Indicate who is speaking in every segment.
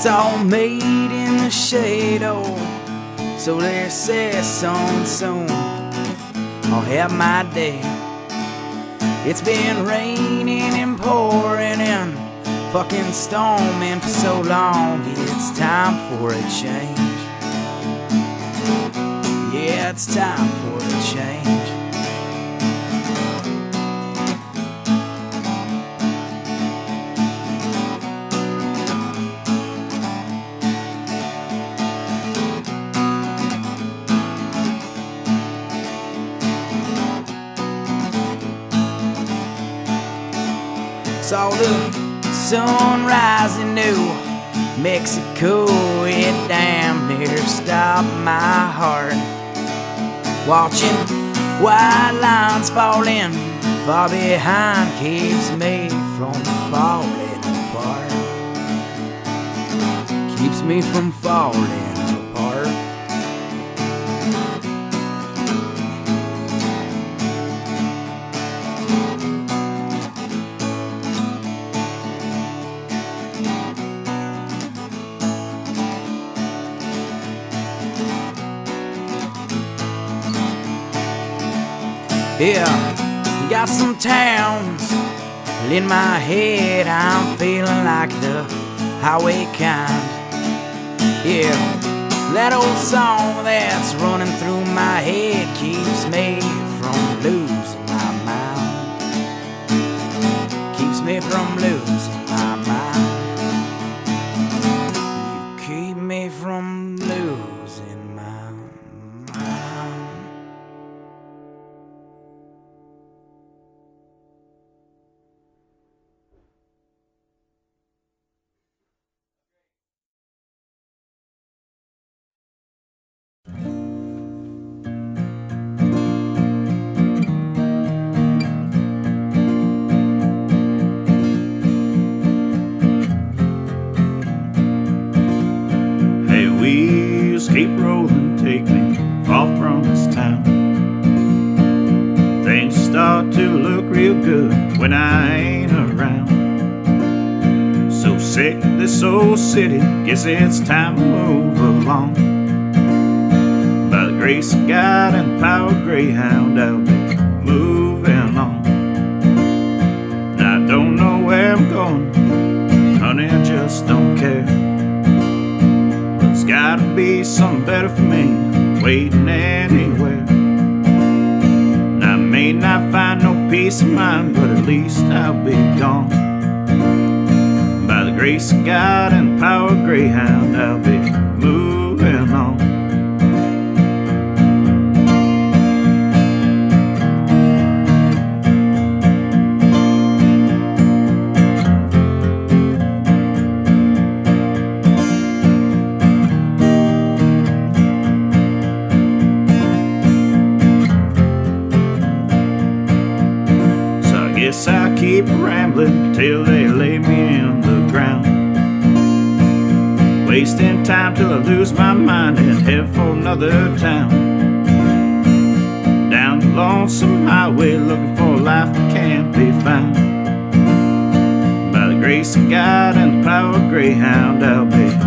Speaker 1: It's all made in the shadow. Oh. So they say soon, soon I'll have my day. It's been raining and pouring and fucking storming for so long. It's time for a change. Yeah, it's time for a change. Saw the sun rising New Mexico. It damn near stopped my heart. Watching white lines falling far behind keeps me from falling apart. Keeps me from falling Yeah, got some towns in my head. I'm feeling like the highway kind. Yeah, that old song that's running through my head keeps me from losing my mind. Keeps me from losing
Speaker 2: it's time to move along. By the grace of God and the power of Greyhound, I'll be moving on. And I don't know where I'm going, honey, I just don't care. There's gotta be something better for me waiting anywhere. And I may not find no peace of mind, but at least I'll be gone. Grace of God and power Greyhound, I'll be moving on. So I guess I keep rambling till lose my mind and head for another town. Down the lonesome highway looking for a life that can't be found. By the grace of God and the power of Greyhound, I'll be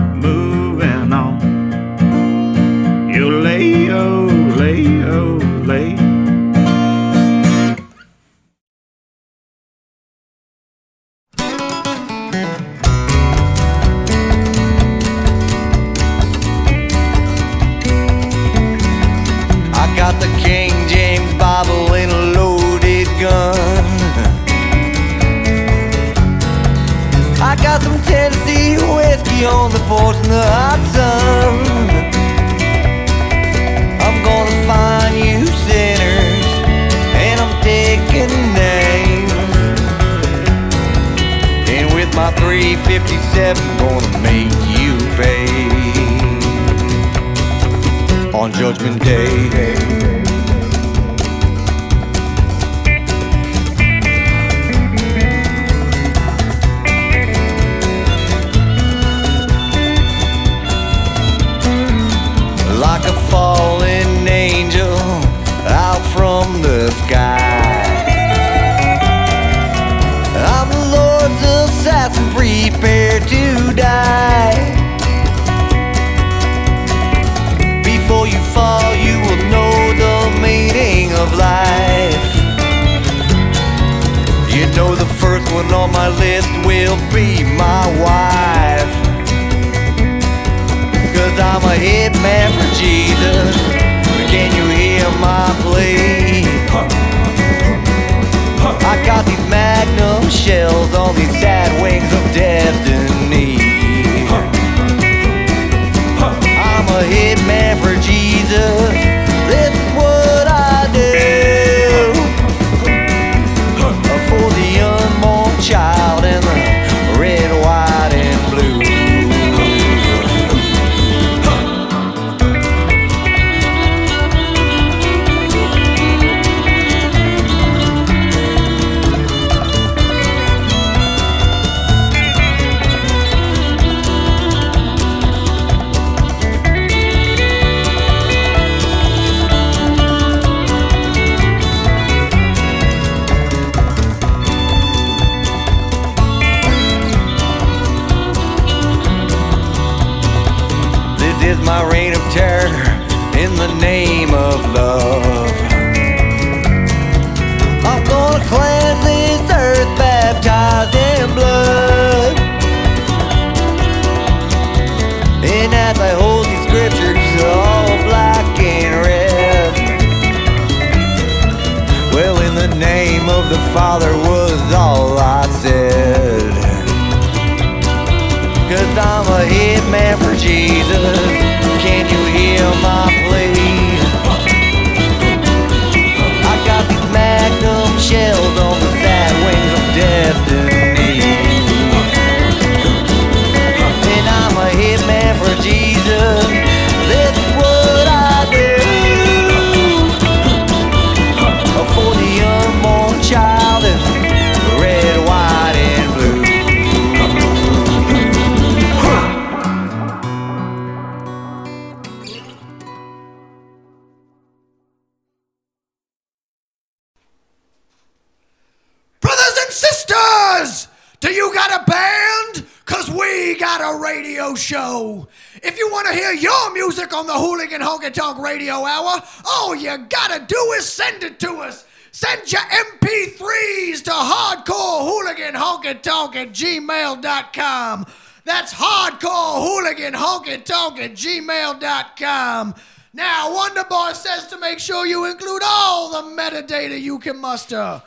Speaker 3: Tonk Radio Hour, all you gotta do is send it to us. Send your MP3s to hardcore hooligan honky tonk at gmail.com. That's hardcore hooligan honky tonk at gmail.com. Now, Wonderboy says to make sure you include all the metadata you can muster.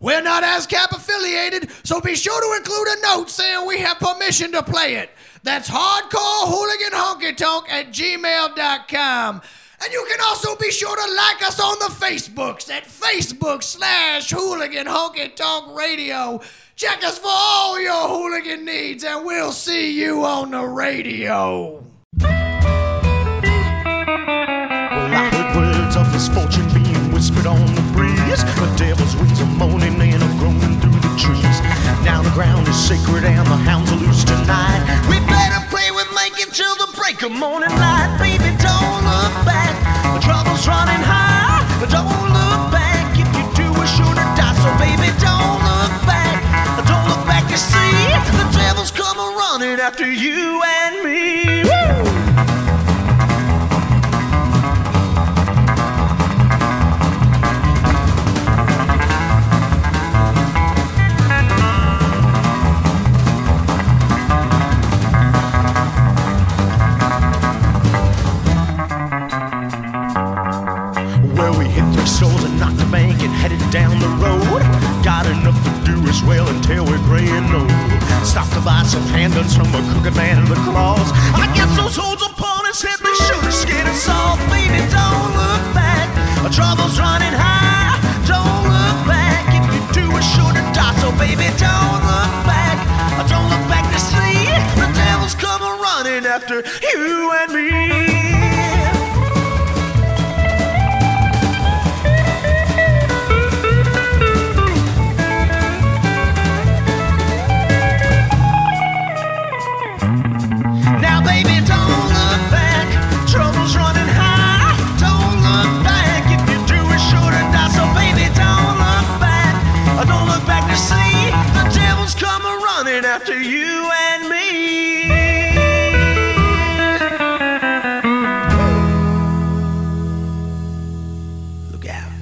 Speaker 3: We're not ASCAP affiliated, so be sure to include a note saying we have permission to play it. That's hardcore hooligan honky tonk at gmail.com. And you can also be sure to like us on the Facebooks at Facebook slash hooligan honky tonk radio. Check us for all your hooligan needs, and we'll see you on the radio.
Speaker 4: Well, I heard words of misfortune being whispered on the breeze. The devil's wings are moaning and are groaning through the trees. Now the ground is sacred and the hounds are loose tonight. We better pray with Mike until the break of morning light. Baby, don't look back. The trouble's running high. Don't look back. If you do, we're sure to die. So, baby, don't look back. Don't look back to see the devil's coming running after you and me. Woo! down the road. Got enough to do as well until we're gray and old. stop to buy some handguns from a crooked man in the cross. I guess those holes upon his head may shoot his skin and salt. Baby, don't look back. Our trouble's running high. Don't look back. If you do, we're sure to die. So, baby, don't look back. Don't look back to see the devil's coming running after you and me.
Speaker 5: Yeah.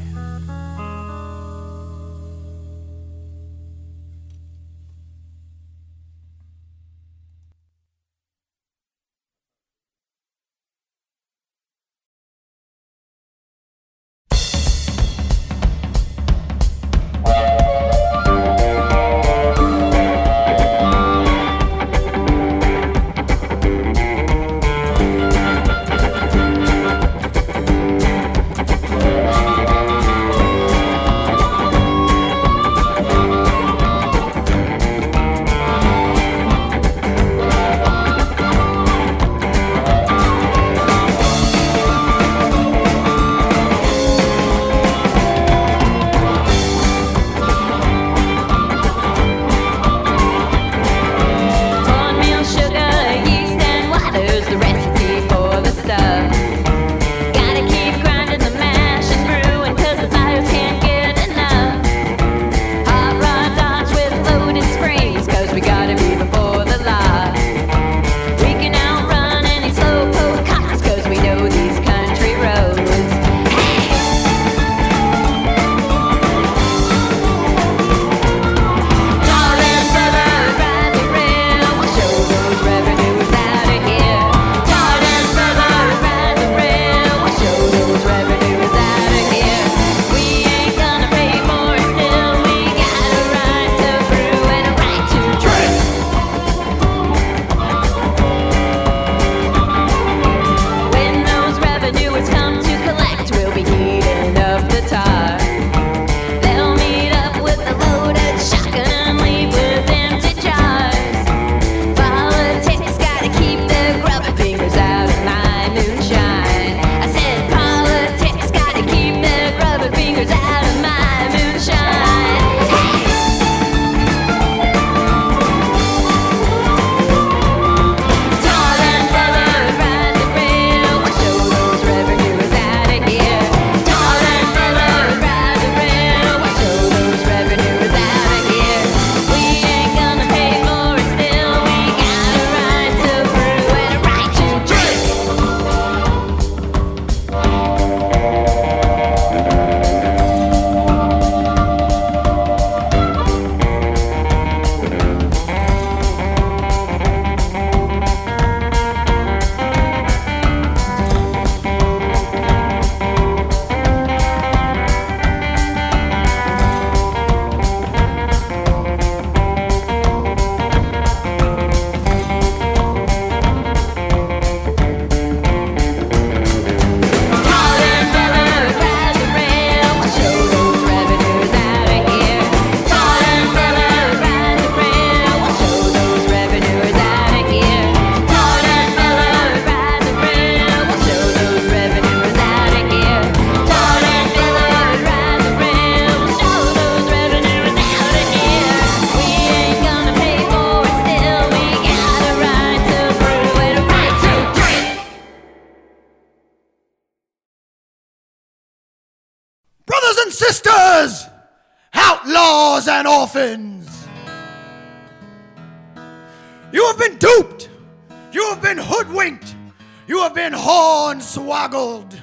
Speaker 5: You have been hornswoggled.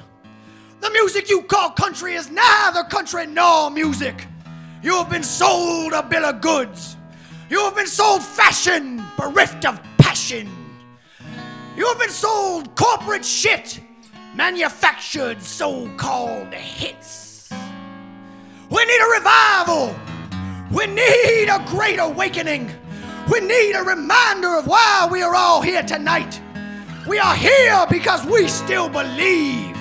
Speaker 5: The music you call country is neither country nor music. You have been sold a bill of goods. You have been sold fashion bereft of passion. You have been sold corporate shit, manufactured so called hits. We need a revival. We need a great awakening. We need a reminder of why we are all here tonight. We are here because we still believe.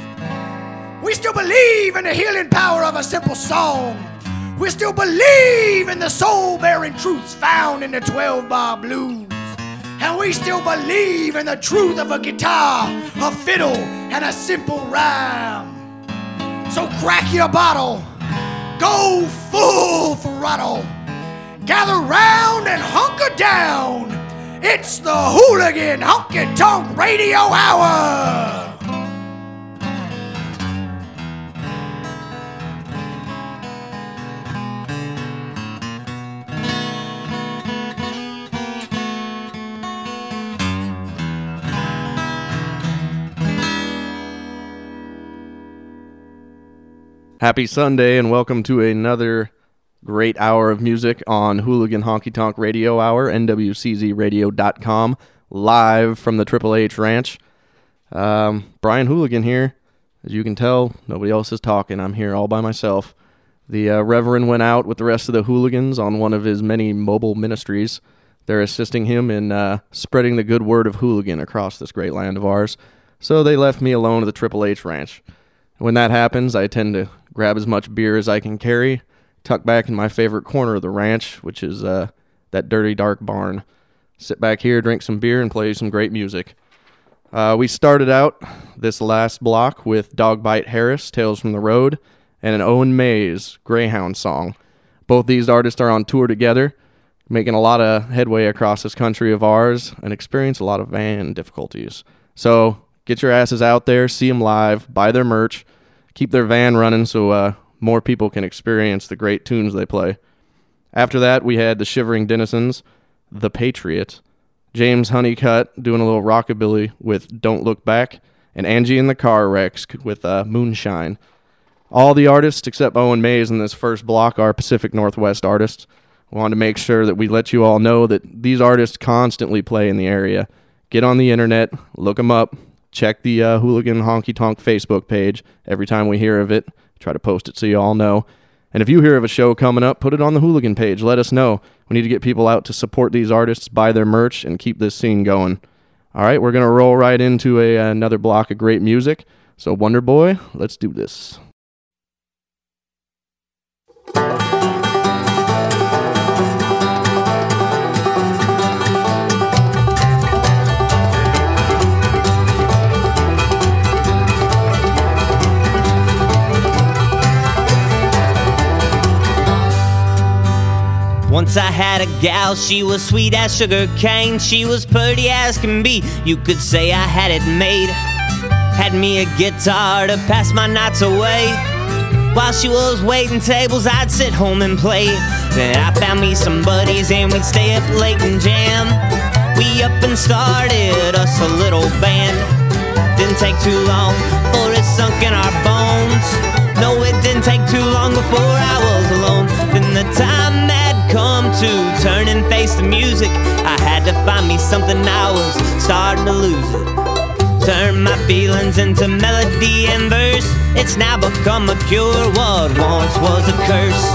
Speaker 5: We still believe in the healing power of a simple song. We still believe in the soul bearing truths found in the 12 bar blues.
Speaker 3: And we still believe in the truth of a guitar, a fiddle, and a simple rhyme. So crack your bottle, go full throttle, gather round and hunker down it's the Hooligan Honky Tonk Radio Hour.
Speaker 6: Happy Sunday and welcome to another great hour of music on Hooligan Honky Tonk Radio Hour, NWCZRadio.com, live from the Triple H Ranch. Um, Brian Hooligan here. As you can tell, nobody else is talking. I'm here all by myself. The uh, Reverend went out with the rest of the hooligans on one of his many mobile ministries. They're assisting him in uh, spreading the good word of hooligan across this great land of ours. So they left me alone at the Triple H Ranch. When that happens, I tend to grab as much beer as I can carry, tuck back in my favorite corner of the ranch, which is uh, that dirty, dark barn. Sit back here, drink some beer, and play some great music. Uh, we started out this last block with Dogbite Harris, Tales from the Road, and an Owen Mays Greyhound song. Both these artists are on tour together, making a lot of headway across this country of ours and experience a lot of van difficulties. So get your asses out there, see them live, buy their merch, keep their van running so uh, more people can experience the great tunes they play. After that, we had the Shivering Denizens, The Patriot, James Honeycutt doing a little rockabilly with Don't Look Back, and Angie and the Car Wrecks with uh, Moonshine. All the artists except Owen Mays in this first block are Pacific Northwest artists. We wanted to make sure that we let you all know that these artists constantly play in the area. Get on the internet, look them up, check the uh, Hooligan Honky Tonk Facebook page every time we hear of it. Try to post it so you all know. And if you hear of a show coming up, put it on the Hooligan page. Let us know. We need to get people out to support these artists, buy their merch, and keep this scene going. All right, we're going to roll right into a, another block of great music. So, Wonder Boy, let's do this.
Speaker 7: Once I had a gal, she was sweet as sugar cane. She was pretty as can be. You could say I had it made. Had me a guitar to pass my nights away. While she was waiting tables, I'd sit home and play. Then I found me some buddies and we'd stay up late and jam. We up and started us a little band. Didn't take too long for it sunk in our bones. No, it didn't take too long before I was alone. Then the time to turn and face the music. I had to find me something I was starting to lose it. Turn my feelings into melody and verse. It's now become a cure. What once was a curse.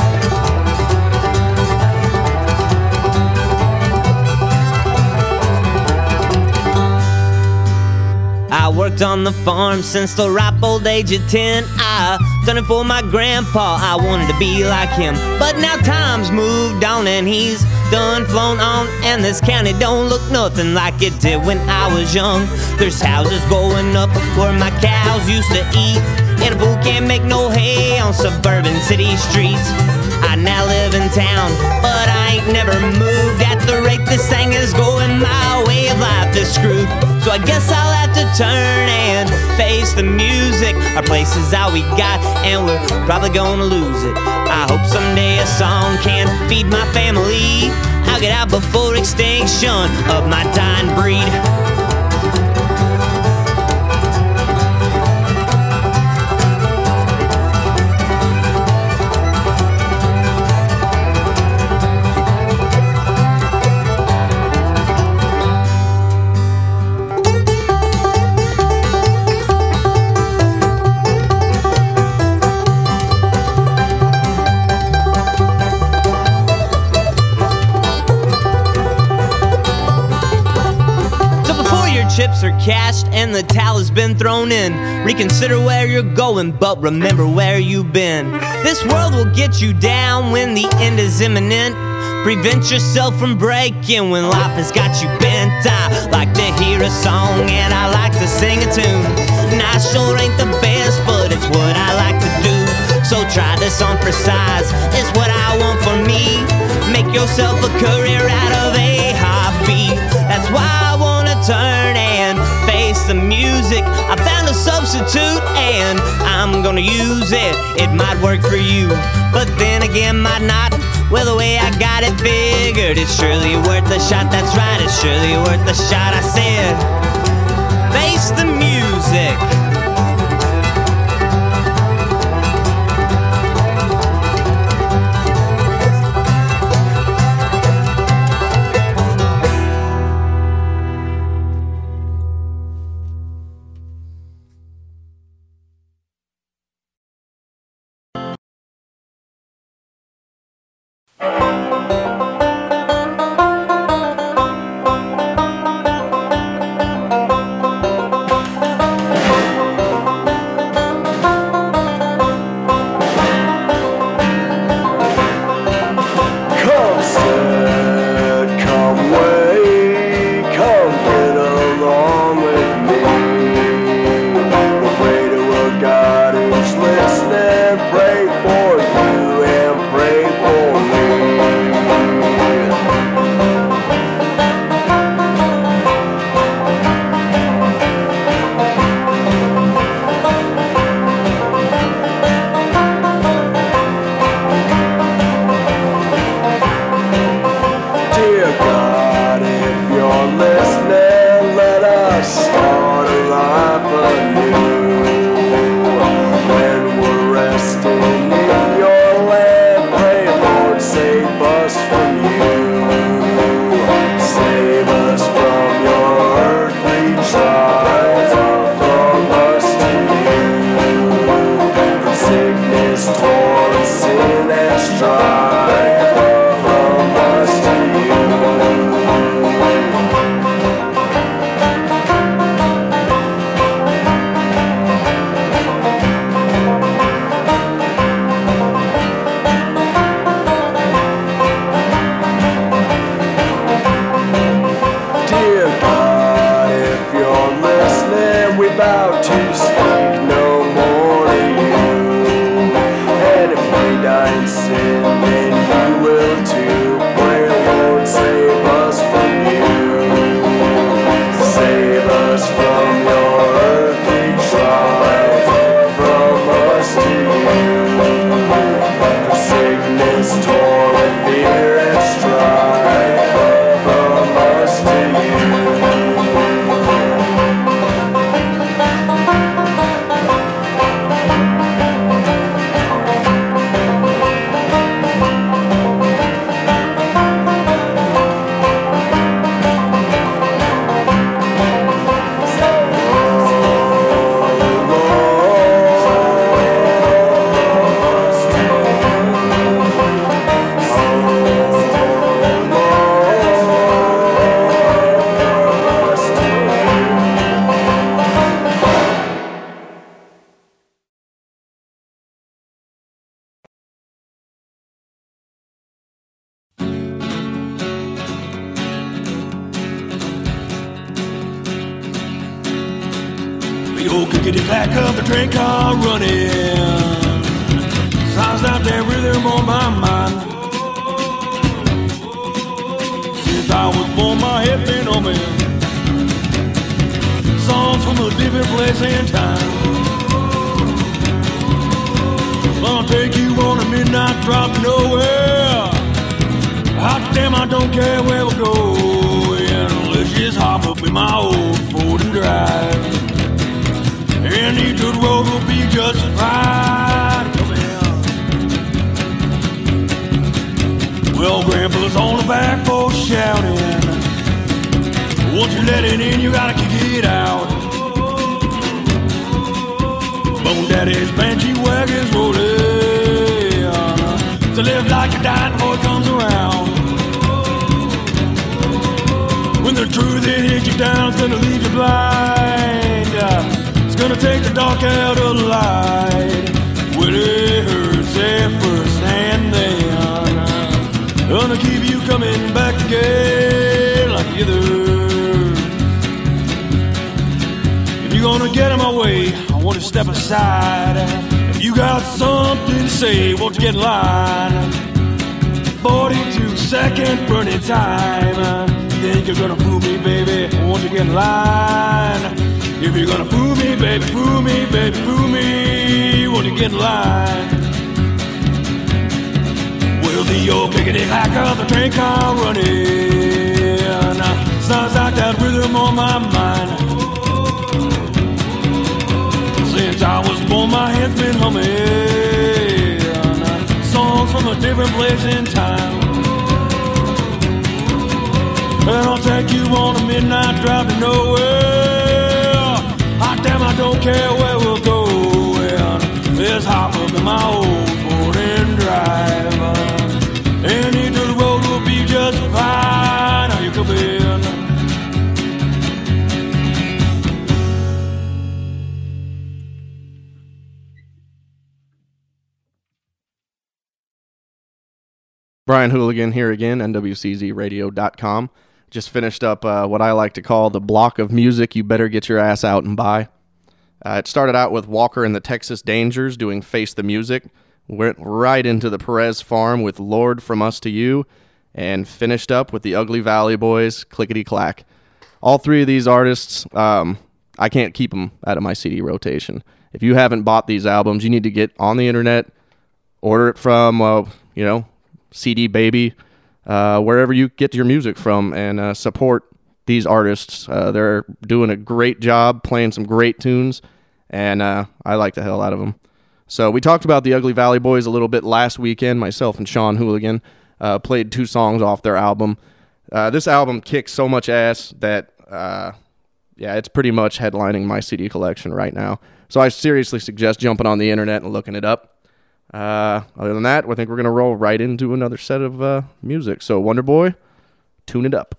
Speaker 7: I worked on the farm since the ripe old age of 10. I done it for my grandpa, I wanted to be like him. But now time's moved on and he's done flown on. And this county don't look nothing like it did when I was young. There's houses going up where my cows used to eat. And a fool can't make no hay on suburban city streets. I now live in town, but I ain't never moved. At the rate this thing is going, my way of life is screwed. So I guess I'll have to turn and face the music. Our place is all we got, and we're probably gonna lose it. I hope someday a song can feed my family. I'll get out before extinction of my dying breed. Chips are cashed and the towel has been thrown in, reconsider where you're going, but remember where you've been. This world will get you down when the end is imminent.
Speaker 8: Prevent yourself from breaking when life has got you bent. I like to hear a song and I like to sing a tune. And I sure ain't the best, but it's what I like to do. So try this on for size. It's what I want for me. Make yourself a career out of a hobby. That's why I wanna turn the music. I found a substitute and I'm gonna use it. It might work for you, but then again, might not. Well, the way I got it figured, it's surely worth the shot. That's right, it's surely worth the shot. I said, face the music.
Speaker 9: Second burning time. Think you're gonna fool me, baby? Won't you get in line? If you're gonna fool me, baby, fool me, baby, fool me, won't you get in line? Well, the old pickety hack of the train car running. Sounds like that rhythm on my mind. Since I was born, my head's been humming songs from a different place in time. And I'll take you on a midnight drive to nowhere. Hot damn, I don't care where we'll go. There's hop up in my old Ford and drive. Any dirt road will be just fine. How you come in?
Speaker 6: Brian Hooligan here again, NWCZRadio.com. Just finished up uh, what I like to call the block of music you better get your ass out and buy. Uh, it started out with Walker and the Texas Dangers doing Face the Music, went right into the Perez Farm with Lord From Us to You, and finished up with the Ugly Valley Boys, Clickety Clack. All three of these artists, um, I can't keep them out of my CD rotation. If you haven't bought these albums, you need to get on the internet, order it from, uh, you know, CD Baby, uh, wherever you get your music from, and uh, support these artists. Uh, they're doing a great job, playing some great tunes, and uh, I like the hell out of them. So we talked about the Ugly Valley Boys a little bit last weekend. Myself and Sean Hooligan uh, played two songs off their album. Uh, this album kicks so much ass that, yeah, it's pretty much headlining my CD collection right now. So I seriously suggest jumping on the internet and looking it up. Uh, other than that, I think we're gonna roll right into another set of uh, music. So Wonder Boy, tune it up.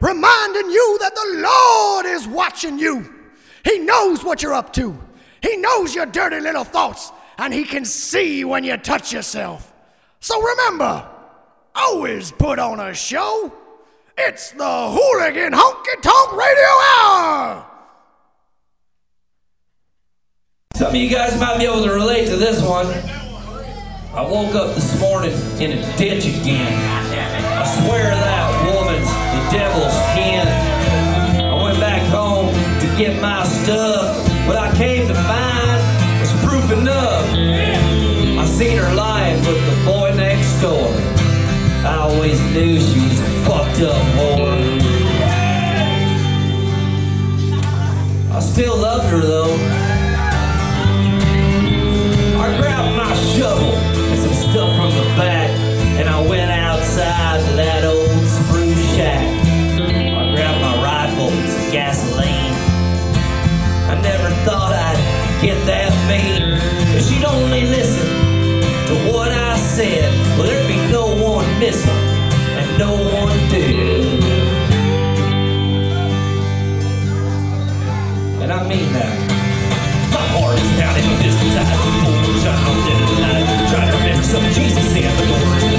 Speaker 3: Reminding you that the Lord is watching you. He knows what you're up to, He knows your dirty little thoughts, and He can see when you touch yourself. So remember, always put on a show. It's the Hooligan Honky Tonk Radio Hour.
Speaker 7: Some of you guys might be able to relate to this one. I woke up this morning in a ditch again. I swear that devil's kin. I went back home to get my stuff. What I came to find was proof enough. I seen her lying with the boy next door. I always knew she was a fucked up whore. I still loved her though. I grabbed my shovel thought I'd get that mean. If she'd only listen to what I said, well, there'd be no one missing and no one did. And I mean that. My heart is pounding, this desire for to remember some Jesus in the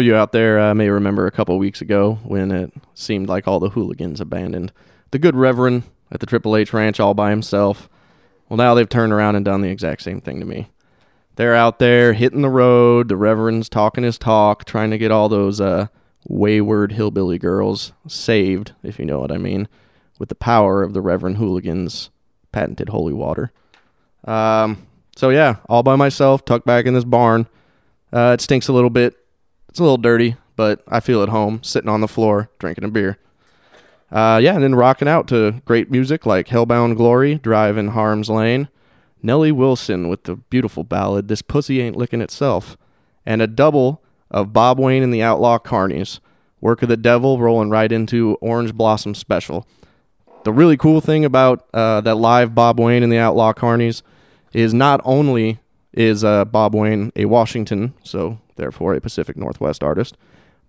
Speaker 7: of you
Speaker 6: out there uh, may remember a couple weeks ago when it seemed like all the hooligans abandoned the good Reverend at the Triple H Ranch all by himself. Well, now they've turned around and done the exact same thing to me. They're out there hitting the road. The Reverend's talking his talk, trying to get all those uh, wayward hillbilly girls saved, if you know what I mean, with the power of the Reverend Hooligans' patented holy water. Um, so yeah, all by myself, tucked back in this barn. Uh, it stinks a little bit. It's a little dirty, but I feel at home, sitting on the floor, drinking a beer. Uh, yeah, and then rocking out to great music like Hellbound Glory, Drive in Harm's Lane, Nellie Wilson with the beautiful ballad This Pussy Ain't Licking Itself, and a double of Bob Wayne and the Outlaw Carnies, Work of the Devil rolling right into Orange Blossom Special. The really cool thing about uh, that live Bob Wayne and the Outlaw Carnies is not only is uh, Bob Wayne a Washington, so therefore a Pacific Northwest artist,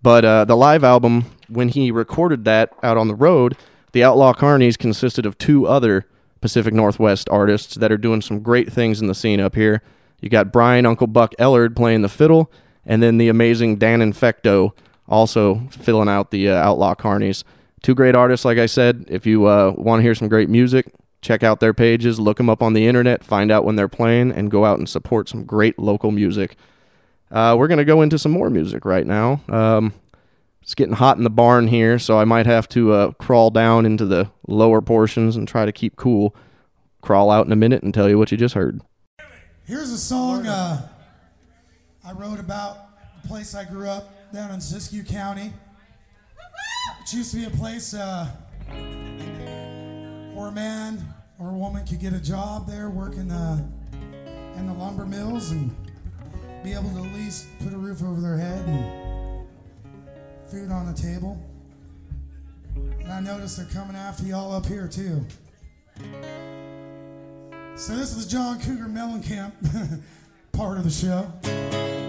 Speaker 6: but uh, the live album, when he recorded that out on the road, the Outlaw Carnies consisted of two other Pacific Northwest artists that are doing some great things in the scene up here. You got Brian Uncle Buck Ellard playing the fiddle, and then the amazing Dan Infecto also filling out the uh, Outlaw Carnies. Two great artists, like I said. If you uh, want to hear some great music, check out their pages, look them up on the internet, find out when they're playing, and go out and support some great local music. Uh, we're going to go into some more music right now. Um, it's getting hot in the barn here, so I might have to uh, crawl down into the lower portions and try to keep cool. Crawl out in a minute and tell you what you just heard.
Speaker 10: Here's a song uh, I wrote about the place I grew up down in Siskiyou County. It used to be a place where a man or a woman could get a job there working uh, in the lumber mills and be able to at least put a roof over their head and food on the table. And I noticed they're coming after y'all up here too. So this is John Cougar Mellencamp part of the show.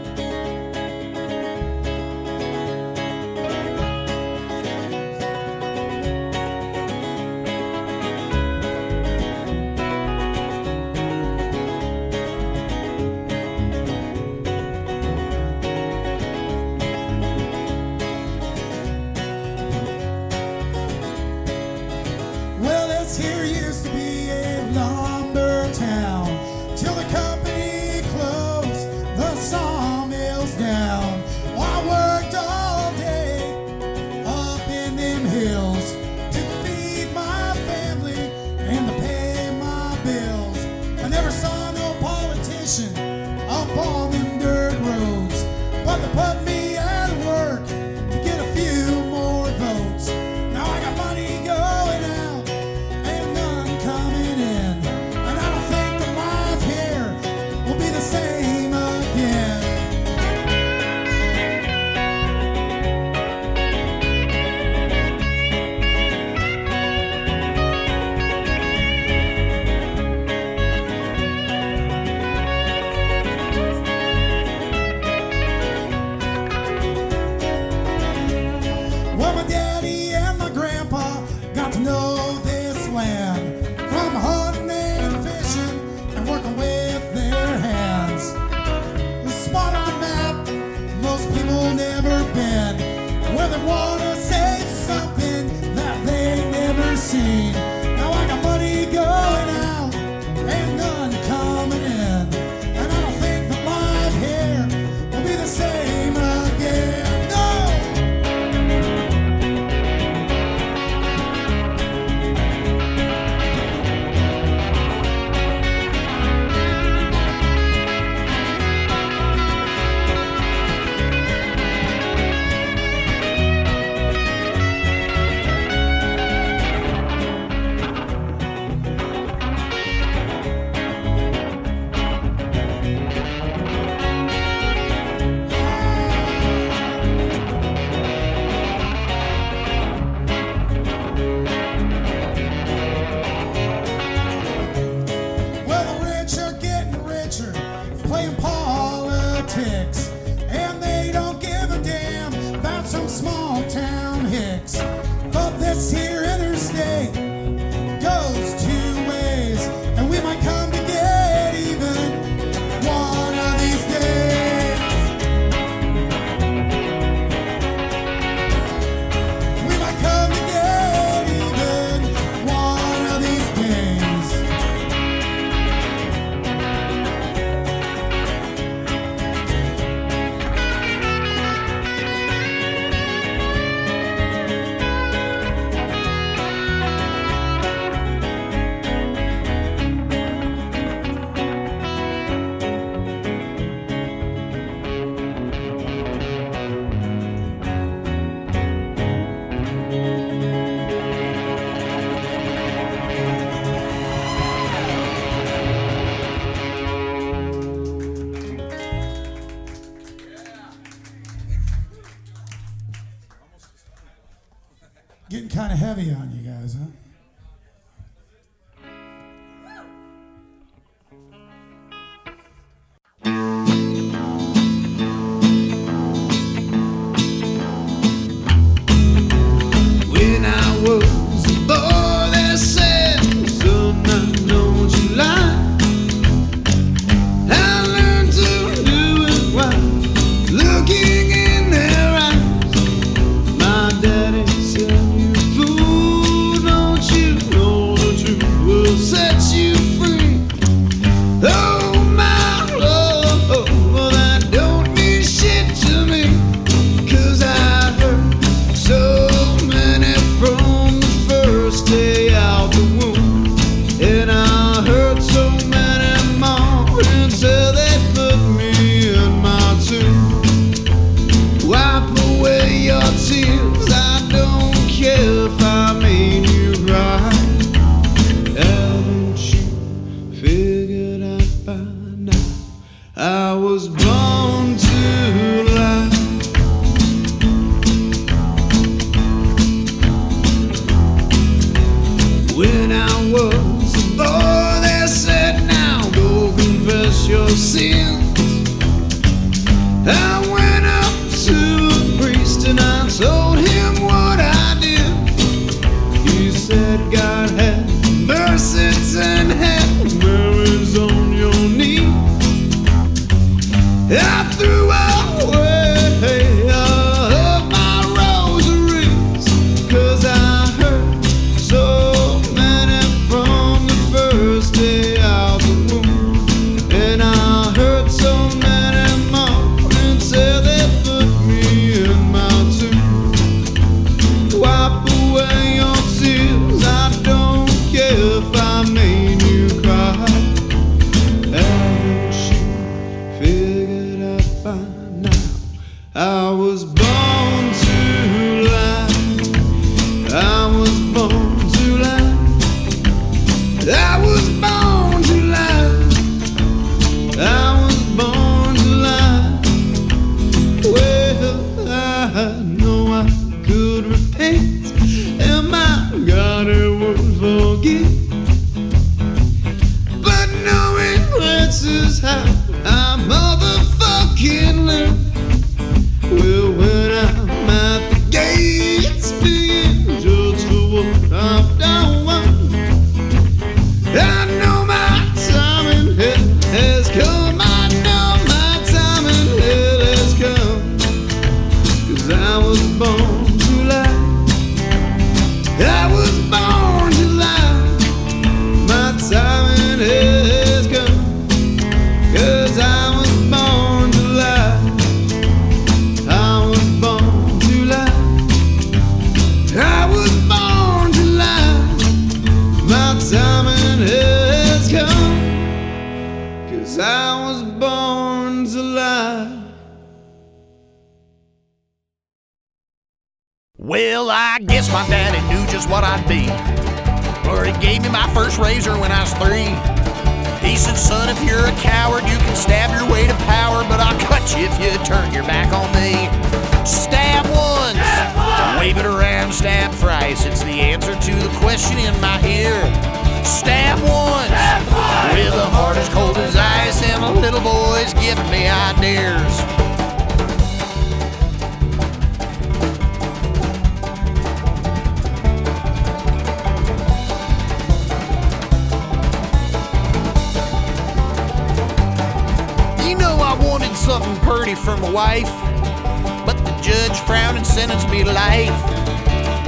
Speaker 11: judge frowned and sentenced me to life.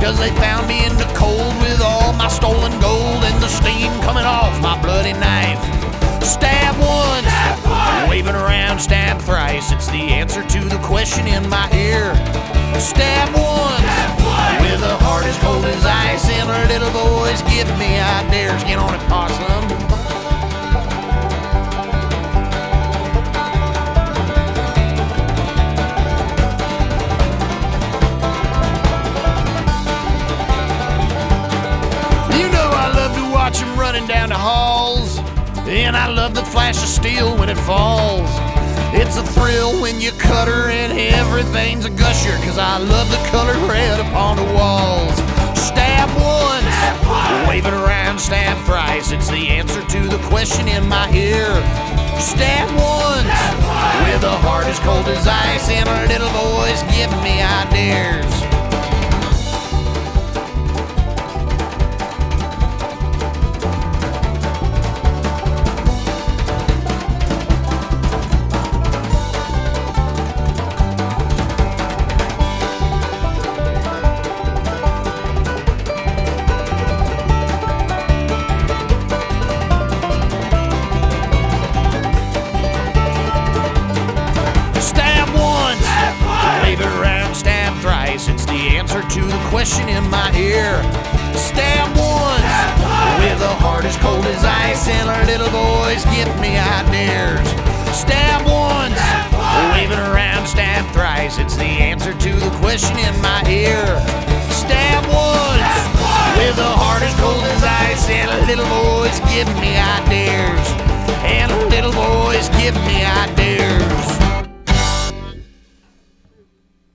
Speaker 11: Cause they found me in the cold with all my stolen gold and the steam coming off my bloody knife. Stab once, stab waving around, stab thrice. It's the answer to the question in my ear. Stab once, stab with a heart as cold as ice, and her little boy's give me, ideas. get on it, possum. watch them running down the halls. And I love the flash of steel when it falls. It's a thrill when you cut her and everything's a gusher, cause I love the color red upon the walls. Stab once, stab wave it around, stab thrice. It's the answer to the question in my ear. Stab once, stab with a heart as cold as ice and a little boys giving me ideas. Question in my ear. Stab with a heart as cold as ice, and our little boys me ideas. And our little boys me ideas.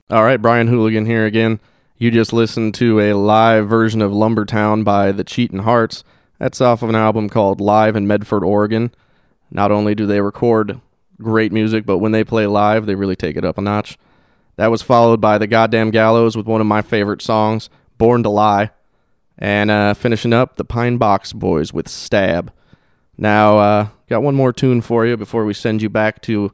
Speaker 6: All right, Brian Hooligan here again. You just listened to a live version of Lumbertown by the Cheatin' Hearts. That's off of an album called Live in Medford, Oregon. Not only do they record great music, but when they play live, they really take it up a notch. That was followed by The Goddamn Gallows with one of my favorite songs, Born to Lie. And uh, finishing up, The Pine Box Boys with Stab. Now, uh, got one more tune for you before we send you back to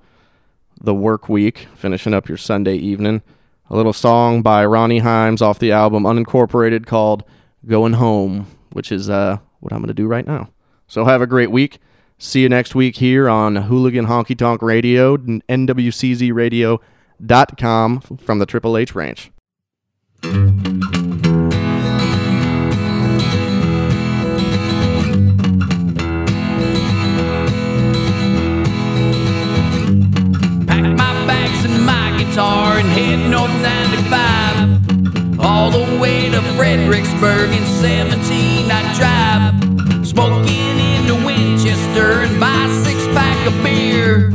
Speaker 6: the work week, finishing up your Sunday evening. A little song by Ronnie Himes off the album Unincorporated called Going Home, which is uh, what I'm going to do right now. So have a great week. See you next week here on Hooligan Honky Tonk Radio, NWCZ Radio, NWCZRadio.com from the Triple H Ranch.
Speaker 12: Pack my bags and my guitar and head north 95. All the way to Fredericksburg in 17 I drive. Smoking into Winchester and buy six pack of beer.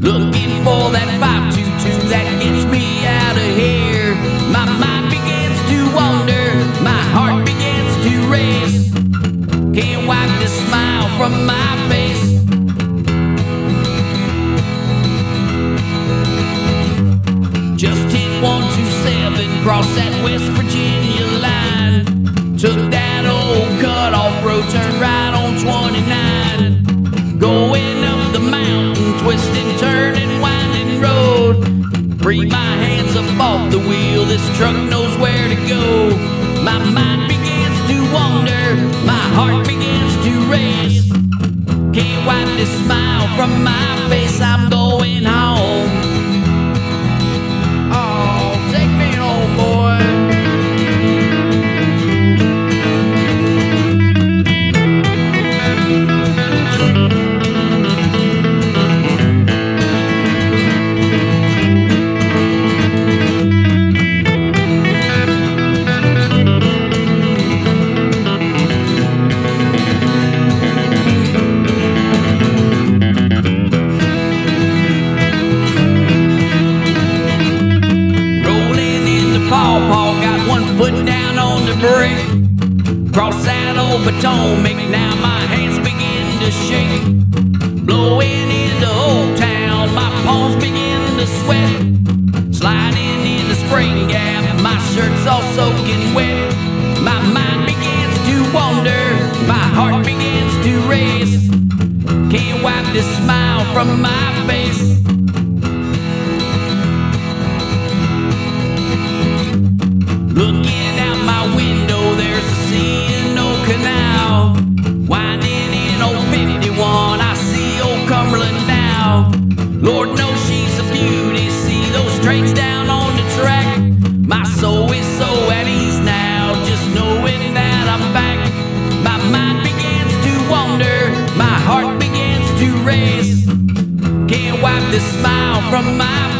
Speaker 12: Looking for that 522 that gets me out of here. My mind begins to wander, my heart begins to race. Can't wipe the smile from my face. Just hit 127, cross that West Virginia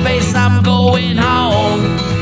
Speaker 12: face, I'm going home.